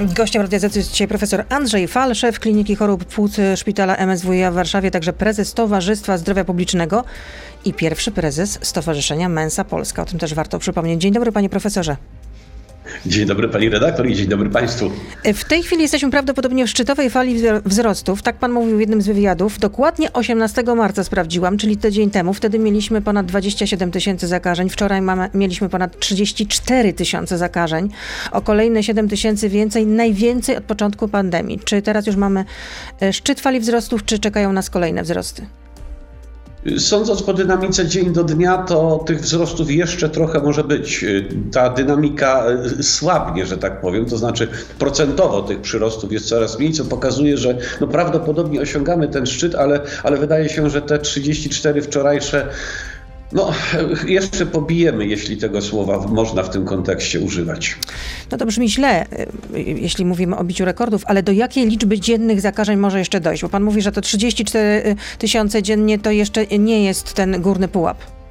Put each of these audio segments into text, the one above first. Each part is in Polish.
Gościem radiozacji jest dzisiaj profesor Andrzej Fal, szef Kliniki Chorób Płuc Szpitala MSWiA w Warszawie, także prezes Towarzystwa Zdrowia Publicznego i pierwszy prezes Stowarzyszenia Mensa Polska. O tym też warto przypomnieć. Dzień dobry panie profesorze. Dzień dobry pani redaktor i dzień dobry państwu. W tej chwili jesteśmy prawdopodobnie w szczytowej fali wzrostów. Tak pan mówił w jednym z wywiadów. Dokładnie 18 marca sprawdziłam, czyli tydzień temu. Wtedy mieliśmy ponad 27 tysięcy zakażeń. Wczoraj mamy, mieliśmy ponad 34 tysiące zakażeń. O kolejne 7 tysięcy więcej, najwięcej od początku pandemii. Czy teraz już mamy e, szczyt fali wzrostów, czy czekają nas kolejne wzrosty? Sądząc po dynamice dzień do dnia, to tych wzrostów jeszcze trochę może być. Ta dynamika słabnie, że tak powiem, to znaczy procentowo tych przyrostów jest coraz mniej, co pokazuje, że no prawdopodobnie osiągamy ten szczyt, ale, ale wydaje się, że te 34 wczorajsze no, jeszcze pobijemy, jeśli tego słowa można w tym kontekście używać. No to brzmi źle, y, jeśli mówimy o biciu rekordów, ale do jakiej liczby dziennych zakażeń może jeszcze dojść? Bo pan mówi, że to 34 tysiące dziennie to jeszcze nie jest ten górny pułap.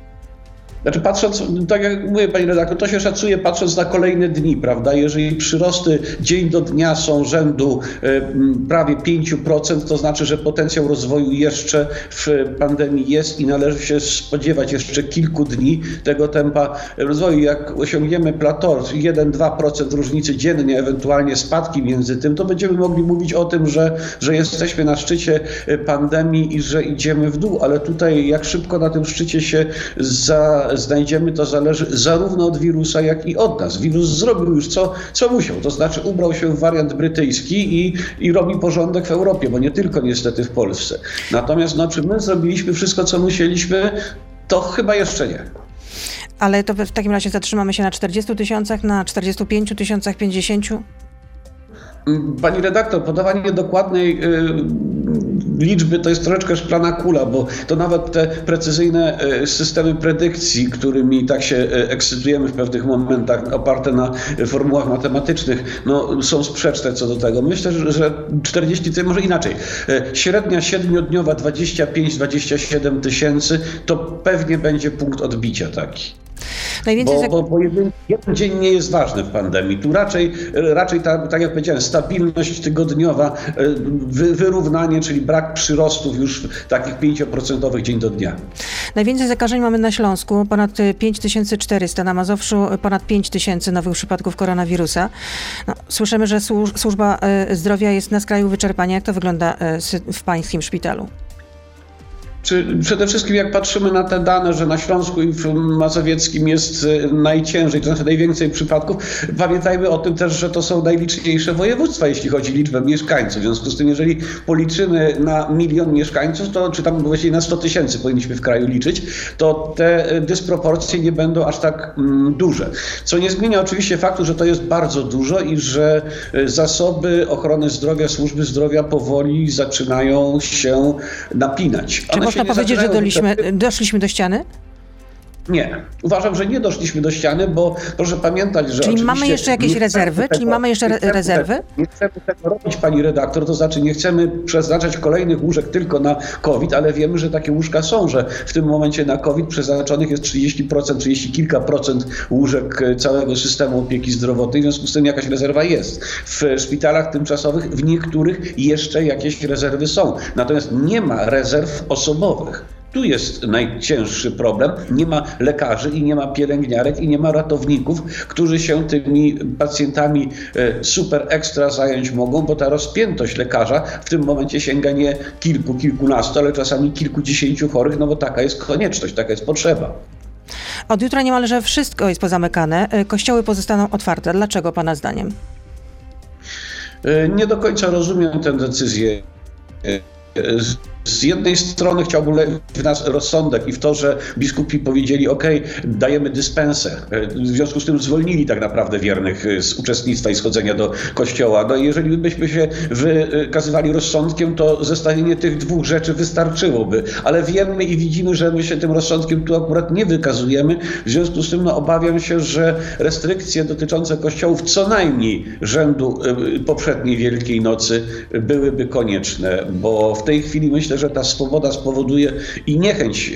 Znaczy patrząc, tak jak mówię Pani redaktor, to się szacuje patrząc na kolejne dni, prawda? Jeżeli przyrosty dzień do dnia są rzędu e, prawie 5%, to znaczy, że potencjał rozwoju jeszcze w pandemii jest i należy się spodziewać jeszcze kilku dni tego tempa rozwoju. Jak osiągniemy plateau 1-2% różnicy dziennie, ewentualnie spadki między tym, to będziemy mogli mówić o tym, że, że jesteśmy na szczycie e, pandemii i że idziemy w dół, ale tutaj jak szybko na tym szczycie się za znajdziemy, to zależy zarówno od wirusa, jak i od nas. Wirus zrobił już co, co musiał, to znaczy ubrał się w wariant brytyjski i, i robi porządek w Europie, bo nie tylko niestety w Polsce. Natomiast no, czy my zrobiliśmy wszystko, co musieliśmy, to chyba jeszcze nie. Ale to w takim razie zatrzymamy się na 40 tysiącach, na 45 tysiącach, 50? Pani redaktor, podawanie dokładnej y, liczby to jest troszeczkę szklana kula, bo to nawet te precyzyjne y, systemy predykcji, którymi tak się y, ekscytujemy w pewnych momentach, oparte na formułach matematycznych, no, są sprzeczne co do tego. Myślę, że 40, może inaczej, średnia siedmiodniowa 25-27 tysięcy to pewnie będzie punkt odbicia taki. Najwięcej bo, bo, bo jeden, jeden, dzień nie jest ważny w pandemii. Tu raczej, raczej ta, tak jak powiedziałem, stabilność tygodniowa, e, wy, wyrównanie, czyli brak przyrostów już takich 5% dzień do dnia. Najwięcej zakażeń mamy na Śląsku, ponad 5400, na Mazowszu ponad 5000 nowych przypadków koronawirusa. No, słyszymy, że służba e, zdrowia jest na skraju wyczerpania. Jak to wygląda e, w pańskim szpitalu? Czy przede wszystkim jak patrzymy na te dane, że na Śląsku i w Mazowieckim jest e, najciężej, to znaczy najwięcej przypadków, pamiętajmy o tym też, że to są najliczniejsze województwa, jeśli chodzi o liczbę mieszkańców. W związku z tym, jeżeli policzymy na milion mieszkańców, to czy tam właściwie na 100 tysięcy powinniśmy w kraju liczyć, to te e, dysproporcje nie będą aż tak mm, duże. Co nie zmienia oczywiście faktu, że to jest bardzo dużo i że e, zasoby ochrony zdrowia, służby zdrowia powoli zaczynają się napinać. One można powiedzieć, że doliśmy, doszliśmy do ściany? Nie. Uważam, że nie doszliśmy do ściany, bo proszę pamiętać, że. Czyli mamy jeszcze jakieś rezerwy? Tego, Czyli mamy jeszcze nie rezerwy? Nie chcemy tego robić, pani redaktor, to znaczy nie chcemy przeznaczać kolejnych łóżek tylko na COVID, ale wiemy, że takie łóżka są, że w tym momencie na COVID przeznaczonych jest 30%, 30 kilka procent łóżek całego systemu opieki zdrowotnej, w związku z tym jakaś rezerwa jest. W szpitalach tymczasowych w niektórych jeszcze jakieś rezerwy są. Natomiast nie ma rezerw osobowych. Tu jest najcięższy problem. Nie ma lekarzy i nie ma pielęgniarek i nie ma ratowników, którzy się tymi pacjentami e, super ekstra zająć mogą, bo ta rozpiętość lekarza w tym momencie sięga nie kilku, kilkunastu, ale czasami kilkudziesięciu chorych, no bo taka jest konieczność, taka jest potrzeba. Od jutra niemalże wszystko jest pozamykane. E, kościoły pozostaną otwarte. Dlaczego Pana zdaniem? E, nie do końca rozumiem tę decyzję z jednej strony chciałbym w nas rozsądek i w to, że biskupi powiedzieli, ok, dajemy dyspensę. W związku z tym zwolnili tak naprawdę wiernych z uczestnictwa i schodzenia do kościoła. No jeżeli byśmy się wykazywali rozsądkiem, to zestawienie tych dwóch rzeczy wystarczyłoby. Ale wiemy i widzimy, że my się tym rozsądkiem tu akurat nie wykazujemy. W związku z tym no, obawiam się, że restrykcje dotyczące kościołów co najmniej rzędu y, poprzedniej Wielkiej Nocy byłyby konieczne, bo w tej chwili myślę, myślę, że ta swoboda spowoduje i niechęć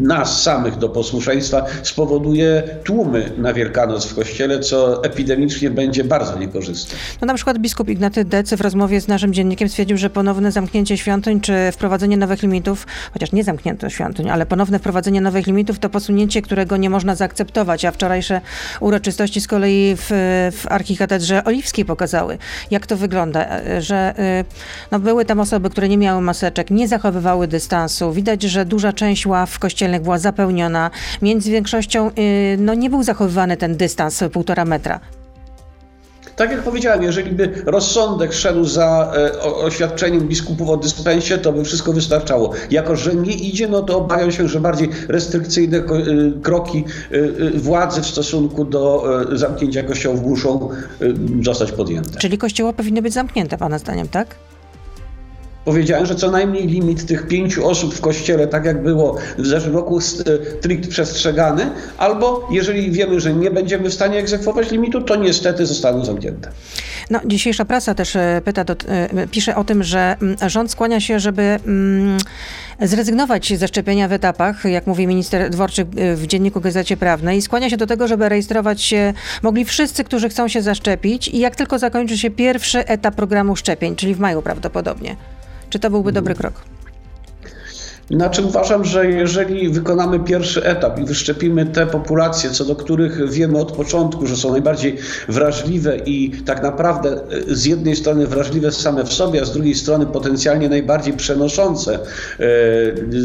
nas samych do posłuszeństwa spowoduje tłumy na Wielkanoc w kościele, co epidemicznie będzie bardzo niekorzystne. No na przykład biskup Ignaty Decy w rozmowie z naszym dziennikiem stwierdził, że ponowne zamknięcie świątyń czy wprowadzenie nowych limitów, chociaż nie zamknięto świątyń, ale ponowne wprowadzenie nowych limitów to posunięcie, którego nie można zaakceptować, a wczorajsze uroczystości z kolei w, w archikatedrze oliwskiej pokazały, jak to wygląda, że y, no, były tam osoby, które nie miały maseczek, nie zachowywały dystansu. Widać, że duża część ław kościelnych była zapełniona. Między większością y, no, nie był zachowywany ten dystans półtora metra. Tak jak powiedziałem, jeżeli by rozsądek szedł za e, oświadczeniem biskupów o dyspensie, to by wszystko wystarczało. Jako, że nie idzie, no to obawiam się, że bardziej restrykcyjne e, kroki e, władzy w stosunku do zamknięcia kościołów muszą zostać podjęte. Czyli kościoły powinny być zamknięte, Pana zdaniem, tak? Powiedziałem, że co najmniej limit tych pięciu osób w kościele, tak jak było w zeszłym roku, strikt przestrzegany, albo jeżeli wiemy, że nie będziemy w stanie egzekwować limitu, to niestety zostaną zamknięte. No, dzisiejsza prasa też e, pyta, do, e, pisze o tym, że rząd skłania się, żeby zrezygnować ze szczepienia w etapach, jak mówi minister Dworczyk e, w Dzienniku Gazecie Prawnej, skłania się do tego, żeby rejestrować się mogli wszyscy, którzy chcą się zaszczepić i jak tylko zakończy się pierwszy etap programu szczepień, czyli w maju prawdopodobnie. Czy to byłby dobry krok? Znaczy uważam, że jeżeli wykonamy pierwszy etap i wyszczepimy te populacje, co do których wiemy od początku, że są najbardziej wrażliwe i tak naprawdę e, z jednej strony wrażliwe same w sobie, a z drugiej strony potencjalnie najbardziej przenoszące e,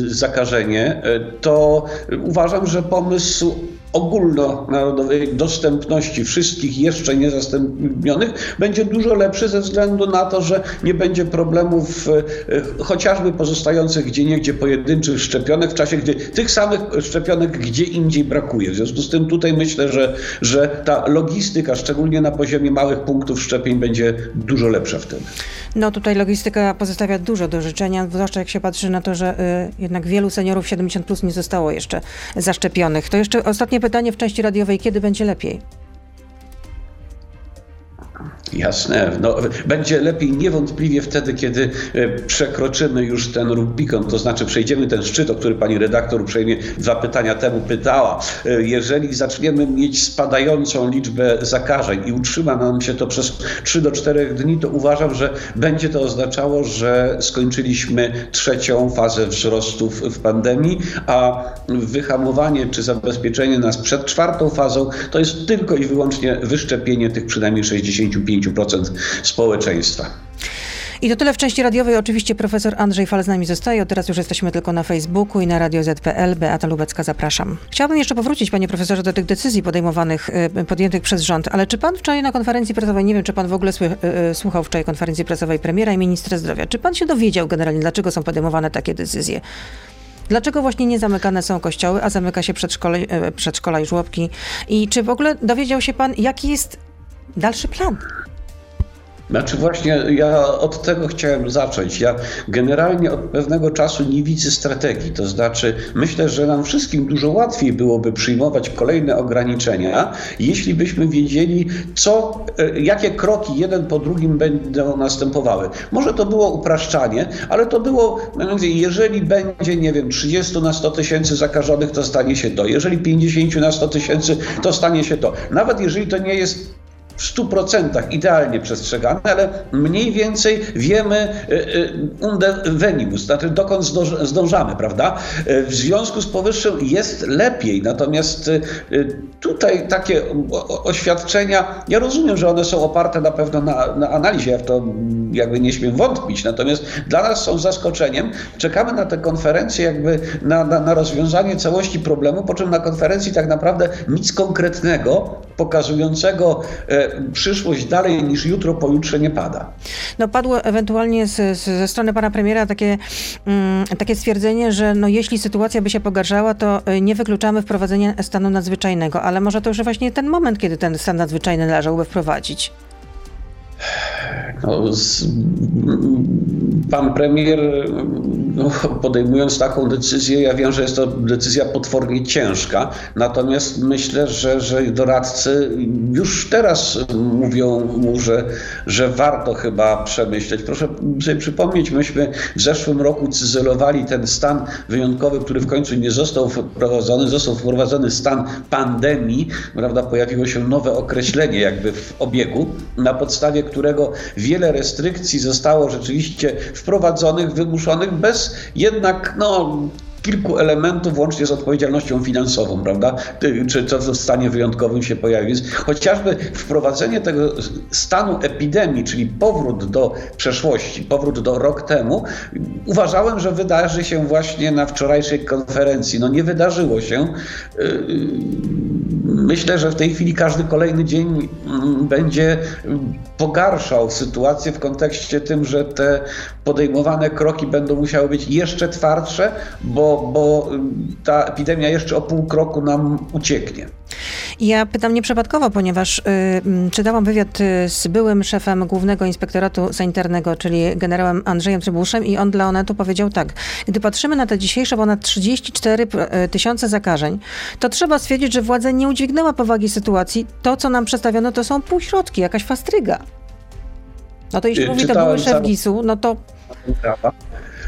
zakażenie, e, to uważam, że pomysł ogólnonarodowej dostępności wszystkich jeszcze niezastąpionych będzie dużo lepszy ze względu na to, że nie będzie problemów e, chociażby pozostających gdzie niegdzie pojedynczych szczepionek w czasie, gdy tych samych szczepionek gdzie indziej brakuje. W związku z tym tutaj myślę, że, że ta logistyka, szczególnie na poziomie małych punktów szczepień będzie dużo lepsza w tym. No tutaj logistyka pozostawia dużo do życzenia, zwłaszcza jak się patrzy na to, że y, jednak wielu seniorów 70 plus nie zostało jeszcze zaszczepionych. To jeszcze ostatnie pytanie w części radiowej, kiedy będzie lepiej? Jasne. No, będzie lepiej niewątpliwie wtedy, kiedy e, przekroczymy już ten Rubikon, to znaczy przejdziemy ten szczyt, o który pani redaktor uprzejmie dwa pytania temu pytała. E, jeżeli zaczniemy mieć spadającą liczbę zakażeń i utrzyma nam się to przez 3 do 4 dni, to uważam, że będzie to oznaczało, że skończyliśmy trzecią fazę wzrostów w pandemii, a wyhamowanie czy zabezpieczenie nas przed czwartą fazą to jest tylko i wyłącznie wyszczepienie tych przynajmniej 65 10% społeczeństwa. I to tyle w części radiowej. Oczywiście profesor Andrzej Fal z nami zostaje. Teraz już jesteśmy tylko na Facebooku i na Radio ZPL. Beata Lubecka, zapraszam. Chciałabym jeszcze powrócić, panie profesorze, do tych decyzji podejmowanych, y, podjętych przez rząd. Ale czy pan wczoraj na konferencji prasowej, nie wiem, czy pan w ogóle y, y, słuchał wczoraj konferencji prasowej premiera i ministra zdrowia, czy pan się dowiedział generalnie, dlaczego są podejmowane takie decyzje? Dlaczego właśnie nie zamykane są kościoły, a zamyka się przedszkole, przedszkola i żłobki? I czy w ogóle dowiedział się pan, jaki jest dalszy plan? Znaczy właśnie ja od tego chciałem zacząć. Ja generalnie od pewnego czasu nie widzę strategii. To znaczy myślę, że nam wszystkim dużo łatwiej byłoby przyjmować kolejne ograniczenia, jeśli byśmy wiedzieli, co, e, jakie kroki jeden po drugim będą następowały. Może to było upraszczanie, ale to było, jeżeli będzie, nie wiem, 30 na 100 tysięcy zakażonych, to stanie się to. Jeżeli 50 na 100 tysięcy, to stanie się to. Nawet jeżeli to nie jest w 100% idealnie przestrzegane, ale mniej więcej wiemy y, y, unde venimus, znaczy dokąd zdążamy, prawda? Y, w związku z powyższym jest lepiej, natomiast tutaj takie oświadczenia, ja rozumiem, że one są oparte na pewno na, na analizie, ja w to jakby nie śmiem wątpić, natomiast dla nas są zaskoczeniem. Czekamy na tę konferencję jakby na, na, na rozwiązanie całości problemu, po czym na konferencji tak naprawdę nic konkretnego pokazującego e, przyszłość dalej niż jutro, pojutrze nie pada. No padło ewentualnie z, z, ze strony pana premiera takie, mm, takie stwierdzenie, że no, jeśli sytuacja by się pogarszała, to e, nie wykluczamy wprowadzenia stanu nadzwyczajnego, ale może to już właśnie ten moment, kiedy ten stan nadzwyczajny należałoby wprowadzić. No, z, pan premier no, podejmując taką decyzję, ja wiem, że jest to decyzja potwornie ciężka, natomiast myślę, że, że doradcy już teraz mówią mu, że, że warto chyba przemyśleć. Proszę sobie przypomnieć, myśmy w zeszłym roku cyzelowali ten stan wyjątkowy, który w końcu nie został wprowadzony, został wprowadzony stan pandemii, prawda, pojawiło się nowe określenie jakby w obiegu, na podstawie którego wiele restrykcji zostało rzeczywiście wprowadzonych, wymuszonych bez jednak no, kilku elementów, łącznie z odpowiedzialnością finansową, prawda? Czy to w stanie wyjątkowym się pojawi. Więc chociażby wprowadzenie tego stanu epidemii, czyli powrót do przeszłości, powrót do rok temu, uważałem, że wydarzy się właśnie na wczorajszej konferencji. No nie wydarzyło się. Myślę, że w tej chwili każdy kolejny dzień mm, będzie pogarszał sytuację w kontekście tym, że te podejmowane kroki będą musiały być jeszcze twardsze, bo, bo ta epidemia jeszcze o pół kroku nam ucieknie. Ja pytam nieprzypadkowo, ponieważ y, czytałam wywiad y, z byłym szefem Głównego Inspektoratu Sanitarnego, czyli generałem Andrzejem Trybuszem i on dla Onetu powiedział tak. Gdy patrzymy na te dzisiejsze ponad 34 y, tysiące zakażeń, to trzeba stwierdzić, że władza nie udźwignęła powagi sytuacji. To, co nam przedstawiono, to są półśrodki, jakaś fastryga. No to jeśli y, mówi to były szef GIS-u, no to...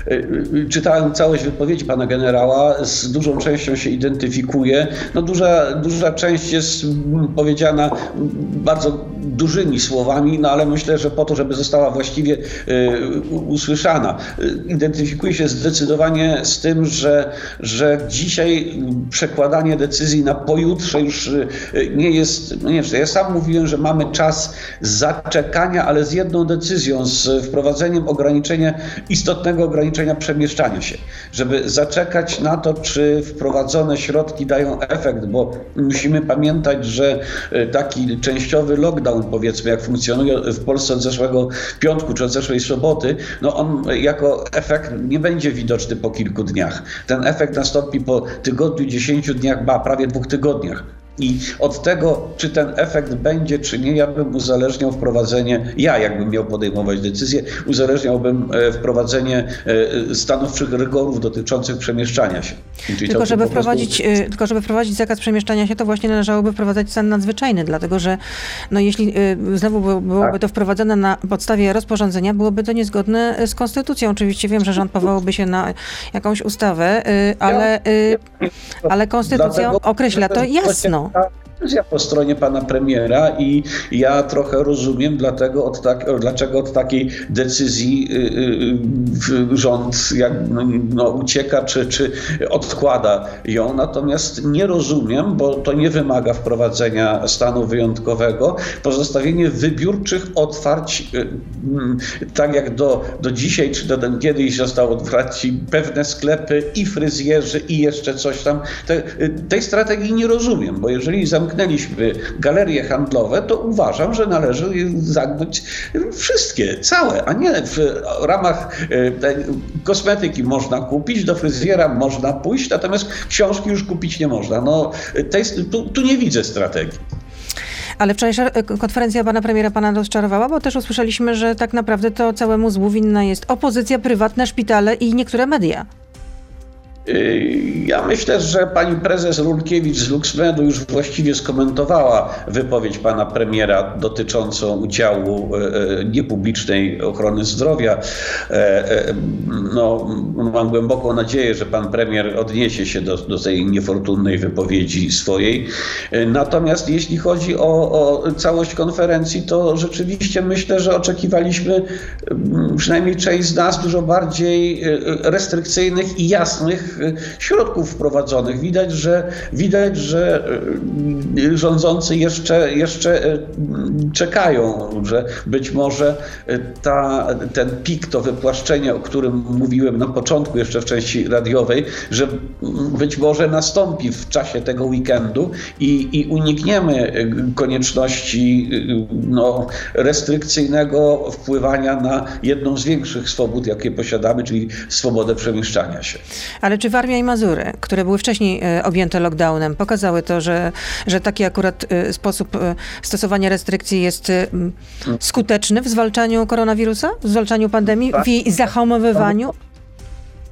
Y, y, czytałem całość wypowiedzi pana generała, z dużą częścią się identyfikuje. No duża, duża część jest mm, powiedziana bardzo dużymi słowami, no ale myślę, że po to, żeby została właściwie y, usłyszana. Identyfikuje się zdecydowanie z tym, że, że dzisiaj przekładanie decyzji na pojutrze już nie jest, no nie ja sam mówiłem, że mamy czas zaczekania, ale z jedną decyzją, z wprowadzeniem ograniczenia, istotnego ograniczenia ograniczenia przemieszczania się, żeby zaczekać na to, czy wprowadzone środki dają efekt, bo musimy pamiętać, że e, taki częściowy lockdown, powiedzmy, jak funkcjonuje w Polsce od zeszłego piątku czy od zeszłej soboty, no on jako efekt nie będzie widoczny po kilku dniach. Ten efekt nastąpi po tygodniu, dziesięciu dniach, ba, prawie dwóch tygodniach. I od tego, czy ten efekt będzie, czy nie, ja bym uzależniał wprowadzenie, ja jakbym miał podejmować decyzję, uzależniałbym e, wprowadzenie e, stanowczych rygorów dotyczących przemieszczania się. tylko żeby, wprowadzić, e, tylko żeby wprowadzić zakaz przemieszczania się, to właśnie należałoby wprowadzać stan nadzwyczajny, dlatego że no, jeśli znowu byłoby tak. to wprowadzone na podstawie rozporządzenia, byłoby to niezgodne z konstytucją. Oczywiście wiem, że rząd powołałby się na jakąś ustawę, ale, ale konstytucja określa to jasno Tá? Decyzja po stronie pana premiera i ja trochę rozumiem dlatego od tak, dlaczego od takiej decyzji y, y, rząd jak, no, ucieka czy, czy odkłada ją. Natomiast nie rozumiem, bo to nie wymaga wprowadzenia stanu wyjątkowego, pozostawienie wybiórczych otwarć, y, mm, tak jak do, do dzisiaj czy do kiedyś zostało otwarci pewne sklepy i fryzjerzy i jeszcze coś tam. Te, tej strategii nie rozumiem, bo jeżeli zamknięto zamknęliśmy galerie handlowe, to uważam, że należy zamknąć wszystkie, całe, a nie w ramach e, kosmetyki można kupić, do fryzjera można pójść, natomiast książki już kupić nie można. No, tu, tu nie widzę strategii. Ale wczorajsza e, konferencja pana premiera pana rozczarowała, bo też usłyszeliśmy, że tak naprawdę to całemu złu winna jest opozycja, prywatne szpitale i niektóre media. Ja myślę, że pani prezes Rulkiewicz z Luxmedu już właściwie skomentowała wypowiedź pana premiera dotyczącą udziału e, e, niepublicznej ochrony zdrowia. E, no, mam głęboką nadzieję, że pan premier odniesie się do, do tej niefortunnej wypowiedzi swojej. Natomiast jeśli chodzi o, o całość konferencji, to rzeczywiście myślę, że oczekiwaliśmy przynajmniej część z nas dużo bardziej restrykcyjnych i jasnych środków wprowadzonych. Widać, że, widać, że e, rządzący jeszcze, jeszcze e, czekają, że być może e, ta, ten pik, to wypłaszczenie, o którym mówiłem na początku, jeszcze w części radiowej, że być może nastąpi w czasie tego weekendu i, i unikniemy konieczności no, restrykcyjnego wpływania na jedną z większych swobód, jakie posiadamy, czyli swobodę przemieszczania się. Ale czy Warmia i Mazury, które były wcześniej e, objęte lockdownem, pokazały to, że, że taki akurat e, sposób e, stosowania restrykcji jest skuteczny w zwalczaniu koronawirusa, w zwalczaniu pandemii, w jej zahamowywaniu?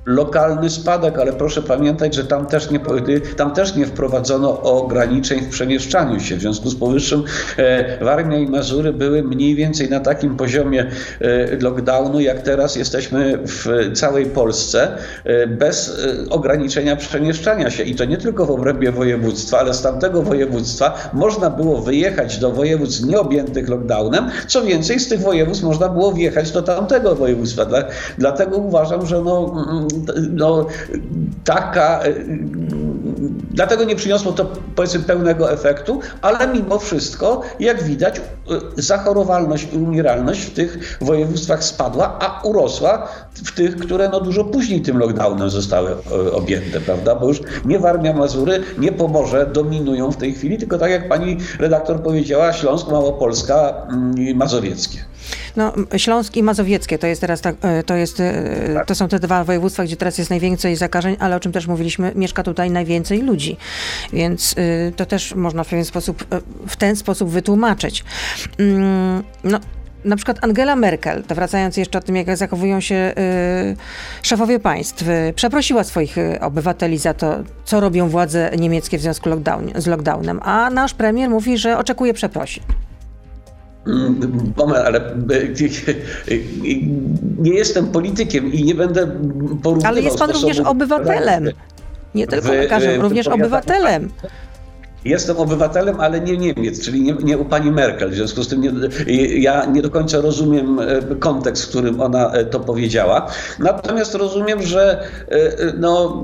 Lokalny spadek, ale proszę pamiętać, że tam też nie, tam też nie wprowadzono ograniczeń w przemieszczaniu się. W związku z powyższym e, Warmia i Mazury były mniej więcej na takim poziomie e, lockdownu, jak teraz jesteśmy w całej Polsce, e, bez ograniczenia przemieszczania się. I to nie tylko w obrębie województwa, ale z tamtego województwa można było wyjechać do województw nieobjętych lockdownem. Co więcej, z tych województw można było wjechać do tamtego województwa. Dla, dlatego uważam, że no, mm, no, taka. E, dlatego nie przyniosło to powiedzmy pełnego efektu, ale mimo wszystko, jak widać, e, zachorowalność i umieralność w tych województwach spadła, a urosła w tych, które no dużo później tym lockdownem zostały e, objęte, prawda? Bo już nie Warmia, Mazury, nie Pomorze dominują w tej chwili, tylko tak jak pani redaktor powiedziała, Śląsk, Małopolska, mm, Mazowieckie. No, Śląsk i Mazowieckie to jest teraz tak, e, to, jest, e, to są te dwa województwa, gdzie teraz jest najwięcej zakażeń, ale o czym też mówiliśmy, mieszka tutaj najwięcej ludzi. Więc e, to też można w pewien sposób, w ten sposób wytłumaczyć. Mm, no, na przykład Angela Merkel, to wracając jeszcze o tym, jak zachowują się y, szefowie państw, y, przeprosiła swoich obywateli za to, co robią władze niemieckie w związku lockdown, z lockdownem, a nasz premier mówi, że oczekuje przeprosin. Moment, ale e, nie jestem politykiem i nie będę porównywał Ale jest pan również obywatelem. Nie tylko lekarzem, również obywatelem. Jestem obywatelem, ale nie Niemiec, czyli nie, nie, u pani Merkel. W związku z tym nie, ja nie do końca rozumiem e, kontekst, w którym ona e, to powiedziała. Natomiast rozumiem, że no,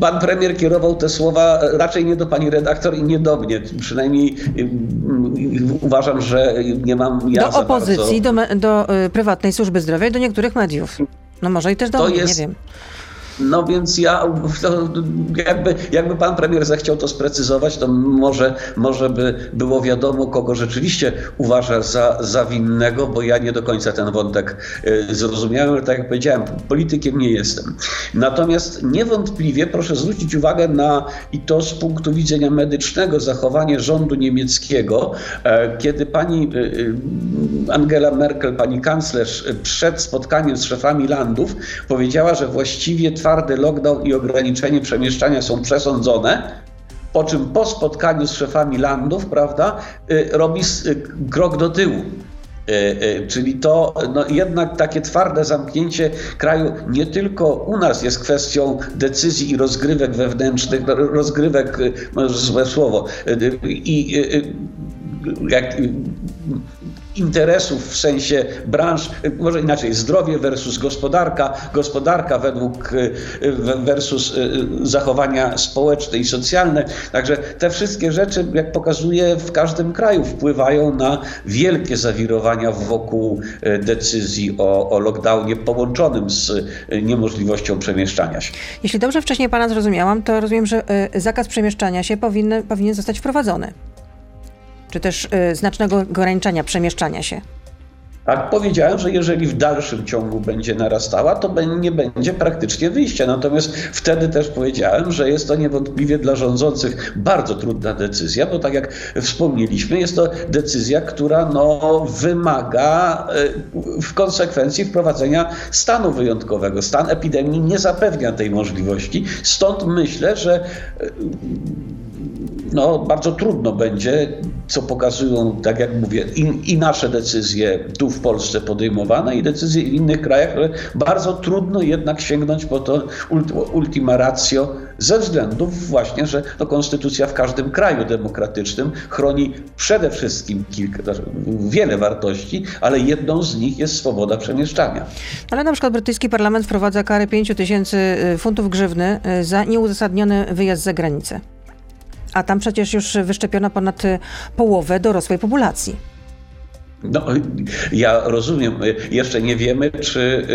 pan premier kierował te słowa raczej nie do pani redaktor i nie do mnie. Przynajmniej mm, uważam, że nie mam ja Do opozycji, bardzo... do, do y, prywatnej służby zdrowia i do niektórych mediów. No może i też do to mnie, jest... nie wiem. No więc ja, jakby, jakby pan premier zechciał to sprecyzować, to może, może by było wiadomo, kogo rzeczywiście uważa za, za winnego, bo ja nie do końca ten wątek y, zrozumiałem, ale tak jak powiedziałem, politykiem nie jestem. Natomiast niewątpliwie proszę zwrócić uwagę na, i to z punktu widzenia medycznego, zachowanie rządu niemieckiego, e, kiedy pani y, y, Angela Merkel, pani kanclerz, przed spotkaniem z szefami landów powiedziała, że właściwie twardy lockdown i ograniczenie przemieszczania są przesądzone, po czym po spotkaniu z szefami landów, prawda, y, robi y, krok do tyłu. Y, czyli to no, jednak takie twarde zamknięcie kraju nie tylko u nas jest kwestią decyzji i rozgrywek wewnętrznych, no, rozgrywek, złe słowo, i jak, interesów w sensie branż, może inaczej, zdrowie versus gospodarka, gospodarka według versus y, zachowania społeczne i socjalne. Także te wszystkie rzeczy, jak pokazuje, w każdym kraju wpływają na wielkie zawirowania wokół y, decyzji o, o lockdownie połączonym z y, niemożliwością przemieszczania się. Jeśli dobrze wcześniej Pana zrozumiałam, to rozumiem, że zakaz przemieszczania się powinien zostać wprowadzony czy też y, znacznego ograniczenia przemieszczania się? Tak, powiedziałem, że jeżeli w dalszym ciągu będzie narastała, to nie będzie praktycznie wyjścia. Natomiast wtedy też powiedziałem, że jest to niewątpliwie dla rządzących bardzo trudna decyzja, bo tak jak wspomnieliśmy, jest to decyzja, która no, wymaga y, w konsekwencji wprowadzenia stanu wyjątkowego. Stan epidemii nie zapewnia tej możliwości. Stąd myślę, że y, no, bardzo trudno będzie, co pokazują, tak jak mówię, i, i, nasze decyzje tu w Polsce podejmowane, i decyzje w innych krajach, ale bardzo trudno jednak sięgnąć po to ultima ratio ze względów właśnie, że to konstytucja w każdym kraju demokratycznym chroni przede wszystkim kilka, znaczy wiele wartości, ale jedną z nich jest swoboda przemieszczania. Ale na przykład brytyjski parlament wprowadza karę 5 tysięcy y, funtów grzywny y, za nieuzasadniony wyjazd za granicę. A tam przecież już wyszczepiono ponad połowę dorosłej populacji. No, ja rozumiem. Jeszcze nie wiemy, czy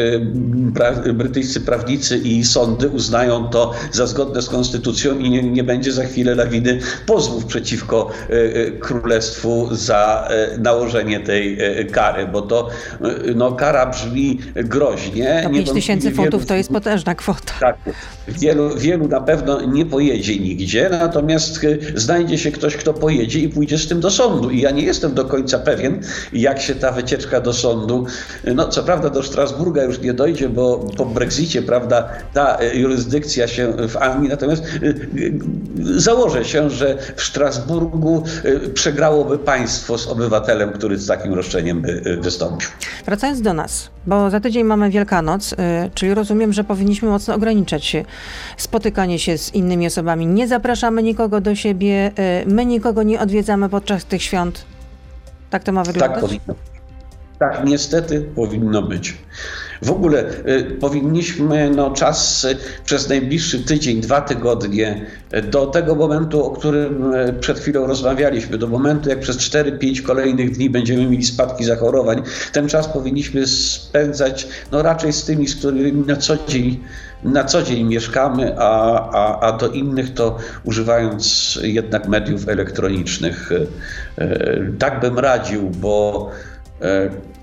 y, brytyjscy prawnicy i sądy uznają to za zgodne z konstytucją i nie, nie będzie za chwilę lawiny pozwów przeciwko y, y, królestwu za nałożenie tej kary, bo to no, kara brzmi groźnie. 5 tysięcy funtów to jest potężna kwota. Tak. Wielu, wielu na pewno nie pojedzie nigdzie, natomiast znajdzie się ktoś, kto pojedzie i pójdzie z tym do sądu. I ja nie jestem do końca pewien, jak się ta wycieczka do sądu, no co prawda do Strasburga już nie dojdzie, bo po Brexicie, prawda, ta jurysdykcja się w Anglii, natomiast y, y, założę się, że w Strasburgu przegrałoby państwo z obywatelem, który z takim roszczeniem by wystąpił. Wracając do nas, bo za tydzień mamy Wielkanoc, czyli rozumiem, że powinniśmy mocno ograniczać spotykanie się z innymi osobami. Nie zapraszamy nikogo do siebie, my nikogo nie odwiedzamy podczas tych świąt. Tak to ma wyglądać? Tak powinno. Tak, niestety powinno być. W ogóle y, powinniśmy no, czas y, przez najbliższy tydzień, dwa tygodnie, y, do tego momentu, o którym przed chwilą rozmawialiśmy, do momentu, jak przez 4-5 kolejnych dni będziemy mieli spadki zachorowań, ten czas powinniśmy spędzać no, raczej z tymi, z którymi na co dzień na co dzień mieszkamy, a, a, a do innych to używając jednak mediów elektronicznych. Tak bym radził, bo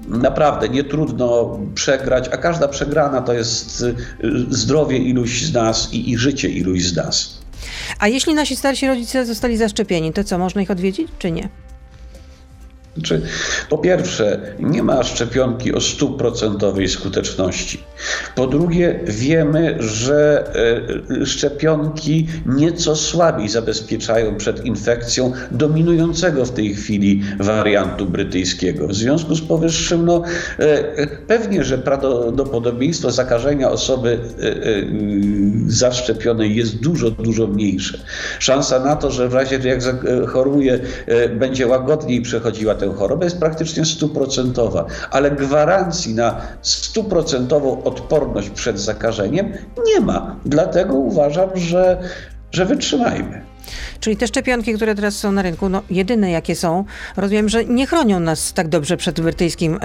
naprawdę nie trudno przegrać, a każda przegrana to jest zdrowie iluś z nas i, i życie iluś z nas. A jeśli nasi starsi rodzice zostali zaszczepieni, to co, można ich odwiedzić, czy nie? Znaczy, po pierwsze, nie ma szczepionki o stuprocentowej skuteczności. Po drugie, wiemy, że e, szczepionki nieco słabiej zabezpieczają przed infekcją dominującego w tej chwili wariantu brytyjskiego. W związku z powyższym, no, e, pewnie, że prawdopodobieństwo zakażenia osoby e, zaszczepionej jest dużo, dużo mniejsze. Szansa na to, że w razie jak choruje, będzie łagodniej przechodziła tę chorobę, jest praktycznie stuprocentowa, ale gwarancji na stuprocentową odporność przed zakażeniem nie ma. Dlatego uważam, że, że wytrzymajmy. Czyli te szczepionki, które teraz są na rynku, no jedyne jakie są, rozumiem, że nie chronią nas tak dobrze przed brytyjskim y,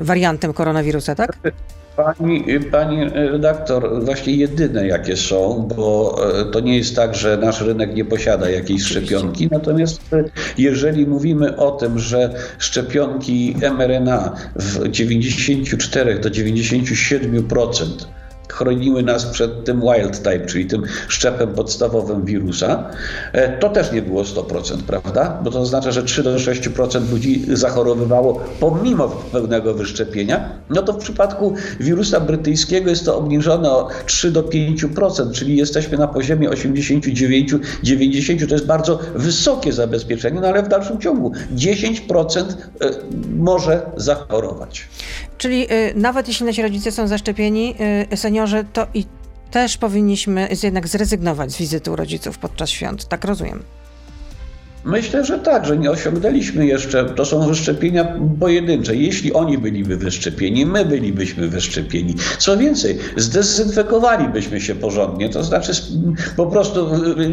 wariantem koronawirusa, tak? Pani, pani redaktor, właśnie jedyne jakie są, bo e, to nie jest tak, że nasz rynek nie posiada jakiejś szczepionki. Natomiast e, jeżeli mówimy o tym, że szczepionki mRNA w 94 do 97% chroniły nas przed tym wild type, czyli tym szczepem podstawowym wirusa, e, to też nie było 100%, prawda? Bo to oznacza, że 3 do 6% ludzi zachorowywało pomimo pełnego wyszczepienia. No to w przypadku wirusa brytyjskiego jest to obniżone o 3 do 5%, czyli jesteśmy na poziomie 89-90%. To jest bardzo wysokie zabezpieczenie, no ale w dalszym ciągu 10% e, może zachorować. Czyli y, nawet jeśli nasi rodzice są zaszczepieni, y, seniorzy, to i też powinniśmy jednak zrezygnować z wizyty u rodziców podczas świąt. Tak rozumiem. Myślę, że tak, że nie osiągnęliśmy jeszcze, to są wyszczepienia pojedyncze. Jeśli oni byliby wyszczepieni, my bylibyśmy wyszczepieni. Co więcej, zdezynfekowalibyśmy się porządnie, to znaczy po prostu y, y,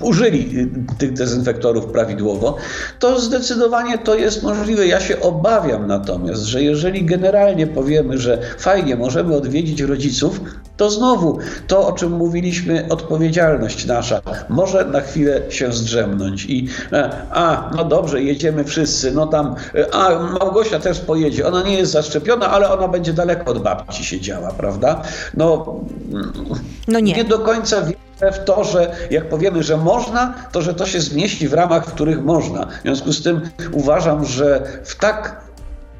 y, użyli tych dezynfektorów prawidłowo, to zdecydowanie to jest możliwe. Ja się obawiam natomiast, że jeżeli generalnie powiemy, że fajnie, możemy odwiedzić rodziców, to znowu to, o czym mówiliśmy, odpowiedzialność nasza może na chwilę się zdrzemnąć i e, a, no dobrze, jedziemy wszyscy, no tam, e, a Małgosia też pojedzie, ona nie jest zaszczepiona, ale ona będzie daleko od babci siedziała, prawda? No, no nie. nie do końca wiem w to, że jak powiemy, że można, to że to się zmieści w ramach, w których można. W związku z tym uważam, że w tak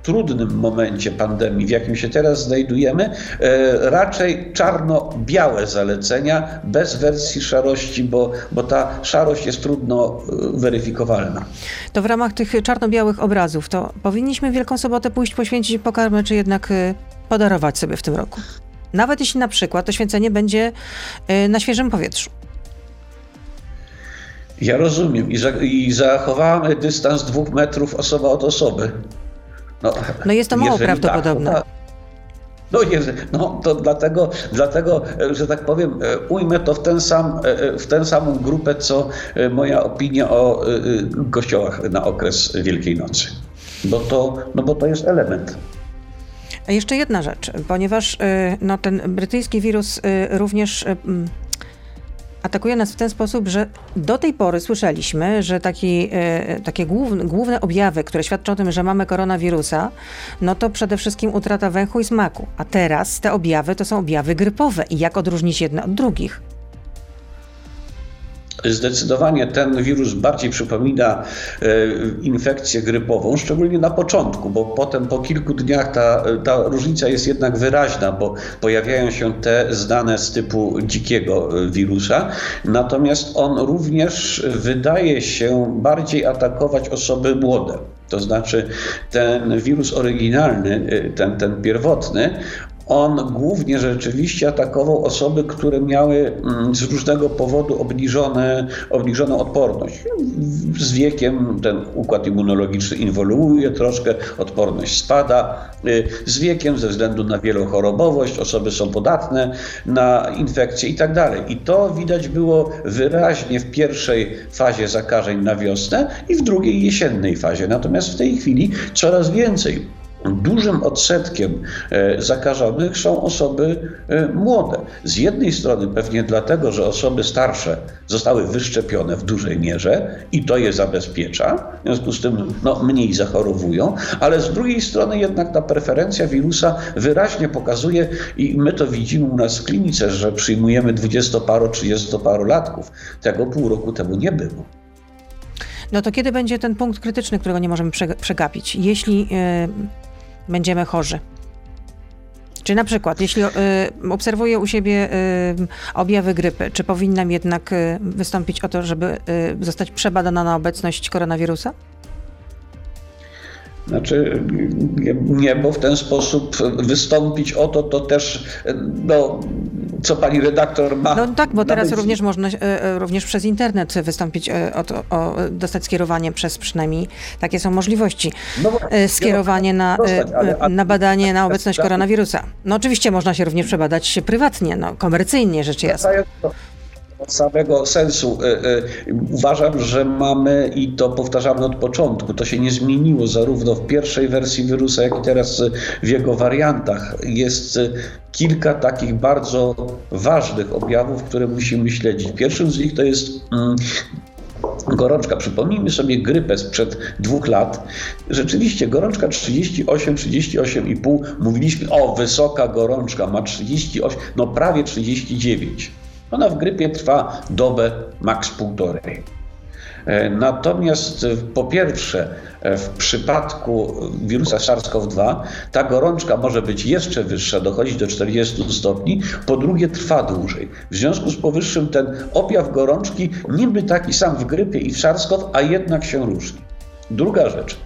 trudnym momencie pandemii, w jakim się teraz znajdujemy, e, raczej czarno-białe zalecenia, bez wersji szarości, bo, bo ta szarość jest trudno e, weryfikowalna. To w ramach tych czarno-białych obrazów, to powinniśmy Wielką Sobotę pójść poświęcić pokarmę, czy jednak e, podarować sobie w tym roku? Nawet jeśli na przykład to święcenie będzie na świeżym powietrzu. Ja rozumiem i, za, i zachowamy dystans dwóch metrów osoba od osoby. No, no jest to mało prawdopodobne. Tak, no, no to dlatego, dlatego, że tak powiem, e, ujmę to w, ten sam, e, e, w tę samą grupę, co moja opinia o kościołach na okres Wielkiej Nocy. bo to, no bo to jest element. A jeszcze jedna rzecz, ponieważ no, ten brytyjski wirus również atakuje nas w ten sposób, że do tej pory słyszeliśmy, że taki, takie główne, główne objawy, które świadczą o tym, że mamy koronawirusa, no to przede wszystkim utrata węchu i smaku. A teraz te objawy to są objawy grypowe. I jak odróżnić jedne od drugich? Zdecydowanie ten wirus bardziej przypomina e, infekcję grypową, szczególnie na początku, bo potem po kilku dniach ta, ta różnica jest jednak wyraźna, bo pojawiają się te znane z typu dzikiego e, wirusa. Natomiast on również wydaje się bardziej atakować osoby młode. To znaczy ten wirus oryginalny, e, ten, ten pierwotny, on głównie rzeczywiście atakował osoby, które miały mm, z różnego powodu obniżone, obniżoną odporność. Z wiekiem ten układ immunologiczny inwoluuje troszkę, odporność spada. Y, z wiekiem, ze względu na wielochorobowość, osoby są podatne na infekcje i tak dalej. I to widać było wyraźnie w pierwszej fazie zakażeń na wiosnę i w drugiej jesiennej fazie. Natomiast w tej chwili coraz więcej Dużym odsetkiem e, zakażonych są osoby e, młode. Z jednej strony pewnie dlatego, że osoby starsze zostały wyszczepione w dużej mierze i to je zabezpiecza, w związku z tym no, mniej zachorowują, ale z drugiej strony jednak ta preferencja wirusa wyraźnie pokazuje i my to widzimy u nas w klinice, że przyjmujemy dwudziestoparo, trzydziestoparolatków. Tego pół roku temu nie było. No to kiedy będzie ten punkt krytyczny, którego nie możemy przegapić? Jeśli yy, będziemy chorzy. Czy na przykład, jeśli y, obserwuję u siebie y, objawy grypy, czy powinnam jednak y, wystąpić o to, żeby zostać przebadana na obecność koronawirusa? Znaczy, nie, bo w ten sposób wystąpić o to, to też, no, co pani redaktor ma. No tak, bo teraz również można e, e, również przez internet wystąpić e, o, to, o dostać skierowanie przez przynajmniej takie są możliwości. No, skierowanie na, dostać, ale, na badanie na obecność koronawirusa. No oczywiście można się również przebadać prywatnie, no, komercyjnie rzecz jasna samego sensu. E, e, uważam, że mamy i to powtarzamy od początku, to się nie zmieniło zarówno w pierwszej wersji wirusa, jak i teraz w jego wariantach. Jest kilka takich bardzo ważnych objawów, które musimy śledzić. Pierwszym z nich to jest mm, gorączka. Przypomnijmy sobie grypę sprzed dwóch lat. Rzeczywiście gorączka 38, 38,5. Mówiliśmy, o wysoka gorączka, ma 38, no prawie 39. Ona w grypie trwa dobę, maks półtorej. E, natomiast e, po pierwsze, e, w przypadku wirusa SARS-CoV-2 ta gorączka może być jeszcze wyższa, dochodzić do 40 stopni. Po drugie, trwa dłużej. W związku z powyższym ten objaw gorączki niby taki sam w grypie i w SARS-CoV, a jednak się różni. Druga rzecz.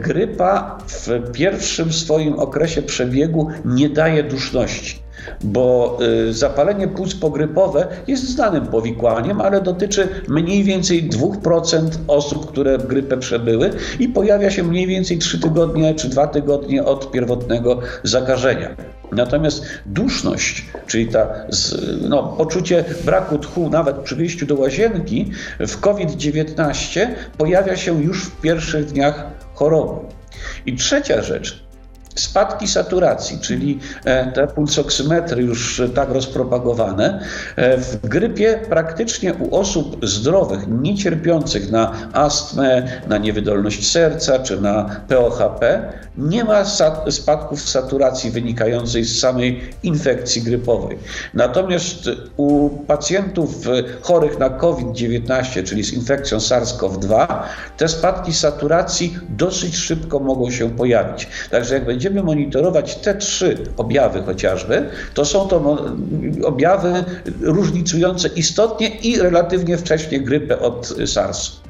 Grypa w pierwszym swoim okresie przebiegu nie daje duszności bo y, zapalenie płuc pogrypowe jest znanym powikłaniem, ale dotyczy mniej więcej 2% osób, które grypę przebyły i pojawia się mniej więcej 3 tygodnie czy 2 tygodnie od pierwotnego zakażenia. Natomiast duszność, czyli ta, no, poczucie braku tchu nawet przy wyjściu do łazienki w COVID-19 pojawia się już w pierwszych dniach choroby. I trzecia rzecz, Spadki saturacji, czyli e, te pulsoksymetry już tak rozpropagowane, e, w grypie praktycznie u osób zdrowych, niecierpiących na astmę, na niewydolność serca czy na POHP, nie ma spadków saturacji wynikającej z samej infekcji grypowej. Natomiast u pacjentów chorych na COVID-19, czyli z infekcją SARS-CoV-2, te spadki saturacji dosyć szybko mogą się pojawić. Także jak będzie będziemy monitorować te trzy objawy chociażby, to są to objawy różnicujące istotnie i relatywnie wcześnie grypę od SARS.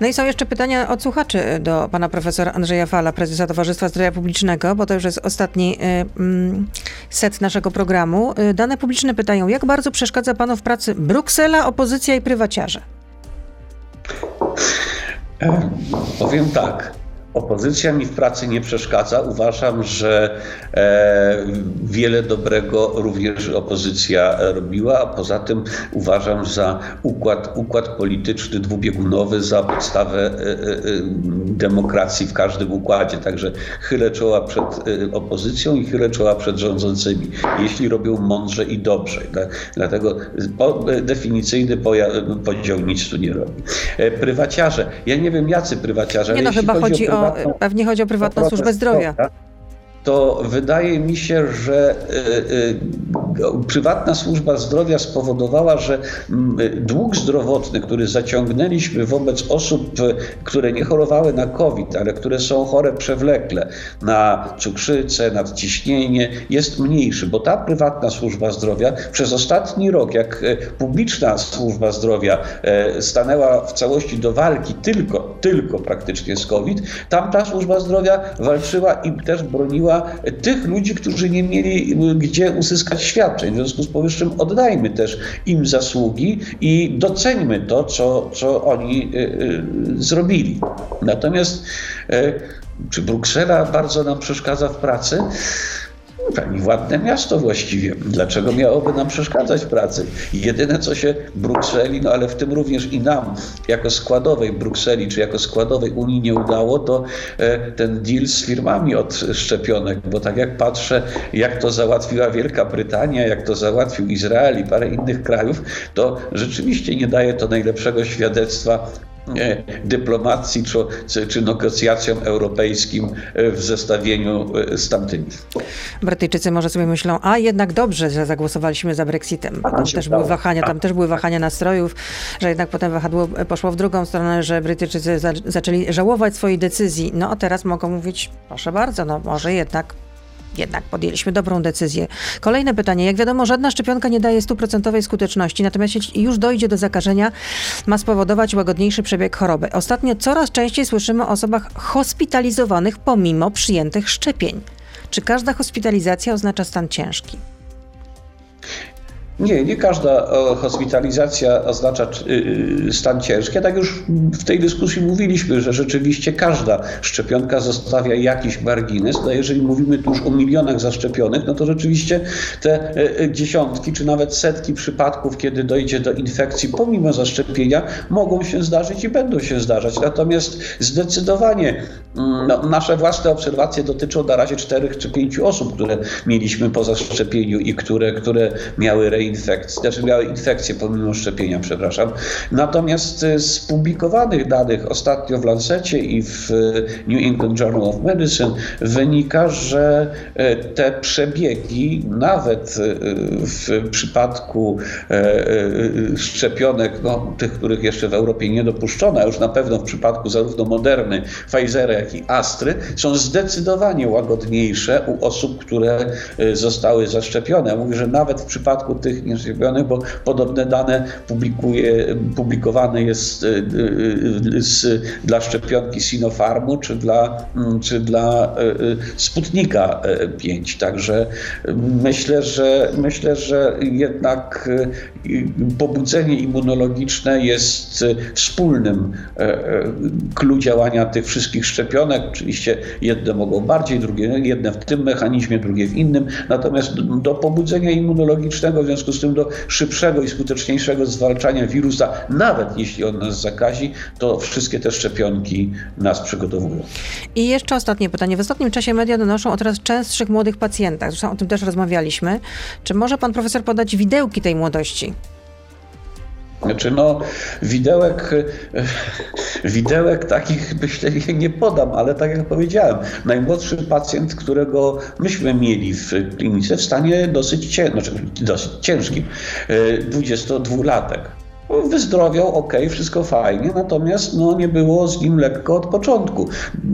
No i są jeszcze pytania od słuchaczy do pana profesora Andrzeja Fala, prezesa Towarzystwa Zdrowia Publicznego, bo to już jest ostatni y, mm, set naszego programu. Y, dane publiczne pytają, jak bardzo przeszkadza panu w pracy Bruksela, opozycja i prywaciarze? Powiem tak. Opozycja mi w pracy nie przeszkadza. Uważam, że e, wiele dobrego również opozycja robiła, a poza tym uważam za układ, układ polityczny dwubiegunowy, za podstawę e, e, demokracji w każdym układzie. Także chylę czoła przed e, opozycją i chylę czoła przed rządzącymi, jeśli robią mądrze i dobrze. Dlatego definicyjny podział nic tu nie robi. E, prywaciarze. Ja nie wiem, jacy prywaciarze. Nie no, chyba chodzi, chodzi o, prywatną, pewnie chodzi o prywatną służbę zdrowia to wydaje mi się, że y, y, prywatna służba zdrowia spowodowała, że dług zdrowotny, który zaciągnęliśmy wobec osób, które nie chorowały na COVID, ale które są chore przewlekle, na cukrzycę, nadciśnienie, jest mniejszy, bo ta prywatna służba zdrowia przez ostatni rok, jak e, publiczna służba zdrowia e, stanęła w całości do walki tylko, tylko praktycznie z COVID, tam ta służba zdrowia walczyła i też broniła tych ludzi, którzy nie mieli gdzie uzyskać świadczeń. W związku z powyższym oddajmy też im zasługi i doceńmy to, co, co oni y, y, zrobili. Natomiast y, czy Bruksela bardzo nam przeszkadza w pracy? Pani ładne miasto właściwie. Dlaczego miałoby nam przeszkadzać w pracy? Jedyne, co się Brukseli, no ale w tym również i nam, jako składowej Brukseli, czy jako składowej Unii nie udało, to e, ten deal z firmami od szczepionek, bo tak jak patrzę, jak to załatwiła Wielka Brytania, jak to załatwił Izrael i parę innych krajów, to rzeczywiście nie daje to najlepszego świadectwa dyplomacji czy, czy negocjacjom europejskim e, w zestawieniu e, z tamtymi. Brytyjczycy może sobie myślą, a jednak dobrze, że zagłosowaliśmy za Brexitem. Tam też były wahania, tam też były wahania nastrojów, że jednak potem wahadło poszło w drugą stronę, że Brytyjczycy za, zaczęli żałować swojej decyzji. No a teraz mogą mówić, proszę bardzo, no może jednak jednak podjęliśmy dobrą decyzję. Kolejne pytanie. Jak wiadomo, żadna szczepionka nie daje stuprocentowej skuteczności, natomiast jeśli już dojdzie do zakażenia, ma spowodować łagodniejszy przebieg choroby. Ostatnio coraz częściej słyszymy o osobach hospitalizowanych pomimo przyjętych szczepień. Czy każda hospitalizacja oznacza stan ciężki? Nie, nie każda hospitalizacja oznacza y, y, stan ciężki. Tak już w tej dyskusji mówiliśmy, że rzeczywiście każda szczepionka zostawia jakiś margines. No jeżeli mówimy tu już o milionach zaszczepionych, no to rzeczywiście te y, dziesiątki czy nawet setki przypadków, kiedy dojdzie do infekcji pomimo zaszczepienia, mogą się zdarzyć i będą się zdarzać. Natomiast zdecydowanie mm, no, nasze własne obserwacje dotyczą na razie czterech czy pięciu osób, które mieliśmy po zaszczepieniu i które, które miały reinfekcję infekcji, znaczy miały infekcję pomimo szczepienia, przepraszam. Natomiast e, z publikowanych danych ostatnio w Lancecie i w e, New England Journal of Medicine wynika, że e, te przebiegi, nawet w przypadku szczepionek, no, tych, których jeszcze w Europie nie dopuszczono, a już na pewno w przypadku zarówno Moderny, Pfizera, jak i Astry, są zdecydowanie łagodniejsze u osób, które zostały zaszczepione. Mówię, że nawet w przypadku tych nieszczepionych, bo podobne dane publikuje, publikowane jest y, y, y, z, dla szczepionki Sinopharmu czy dla, mm, czy dla Sputnika 5. Także myślę, że myślę, że jednak pobudzenie immunologiczne jest wspólnym clue działania tych wszystkich szczepionek. Oczywiście jedne mogą bardziej, drugie jedne w tym mechanizmie, drugie w innym. Natomiast do pobudzenia immunologicznego w związku z tym do szybszego i skuteczniejszego zwalczania wirusa, nawet jeśli on nas zakazi, to wszystkie te szczepionki nas przygotowują. I jeszcze ostatnie pytanie. W ostatnim czasie media donoszą o coraz częstszych młodych pacjentach. Zresztą o tym też rozmawialiśmy. Czy może pan profesor podać widełki tej młodości? Znaczy, no, widełek, widełek takich myślę nie podam, ale tak jak powiedziałem, najmłodszy pacjent, którego myśmy mieli w klinice w stanie dosyć, cię, znaczy, dosyć ciężkim, 22-latek. E, Wyzdrowiał, ok, wszystko fajnie, natomiast no, nie było z nim lekko od początku.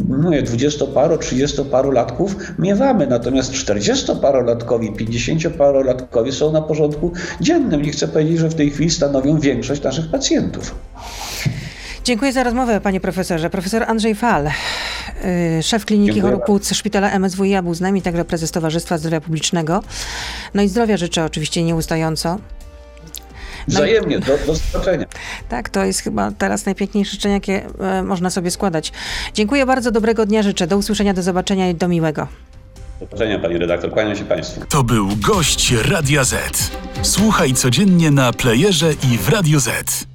Mówię, dwudziestoparu, trzydziestoparolatków miewamy, natomiast czterdziestoparolatkowi, pięćdziesięcioparolatkowi są na porządku dziennym. Nie chcę powiedzieć, że w tej chwili stanowią większość naszych pacjentów. Dziękuję za rozmowę, panie profesorze. Profesor Andrzej Fal, y, szef Kliniki Chorób Płuc Szpitala MSWiA był z nami, także prezes Towarzystwa Zdrowia Publicznego. No i zdrowia życzę oczywiście nieustająco. Wzajemnie, do, do zobaczenia. Tak, to jest chyba teraz najpiękniejsze życzenia, jakie e, można sobie składać. Dziękuję bardzo, dobrego dnia życzę. Do usłyszenia, do zobaczenia i do miłego. Do zobaczenia pani redaktor, kłaniam się państwu. To był gość Radia Z. Słuchaj codziennie na playerze i w Radio Z.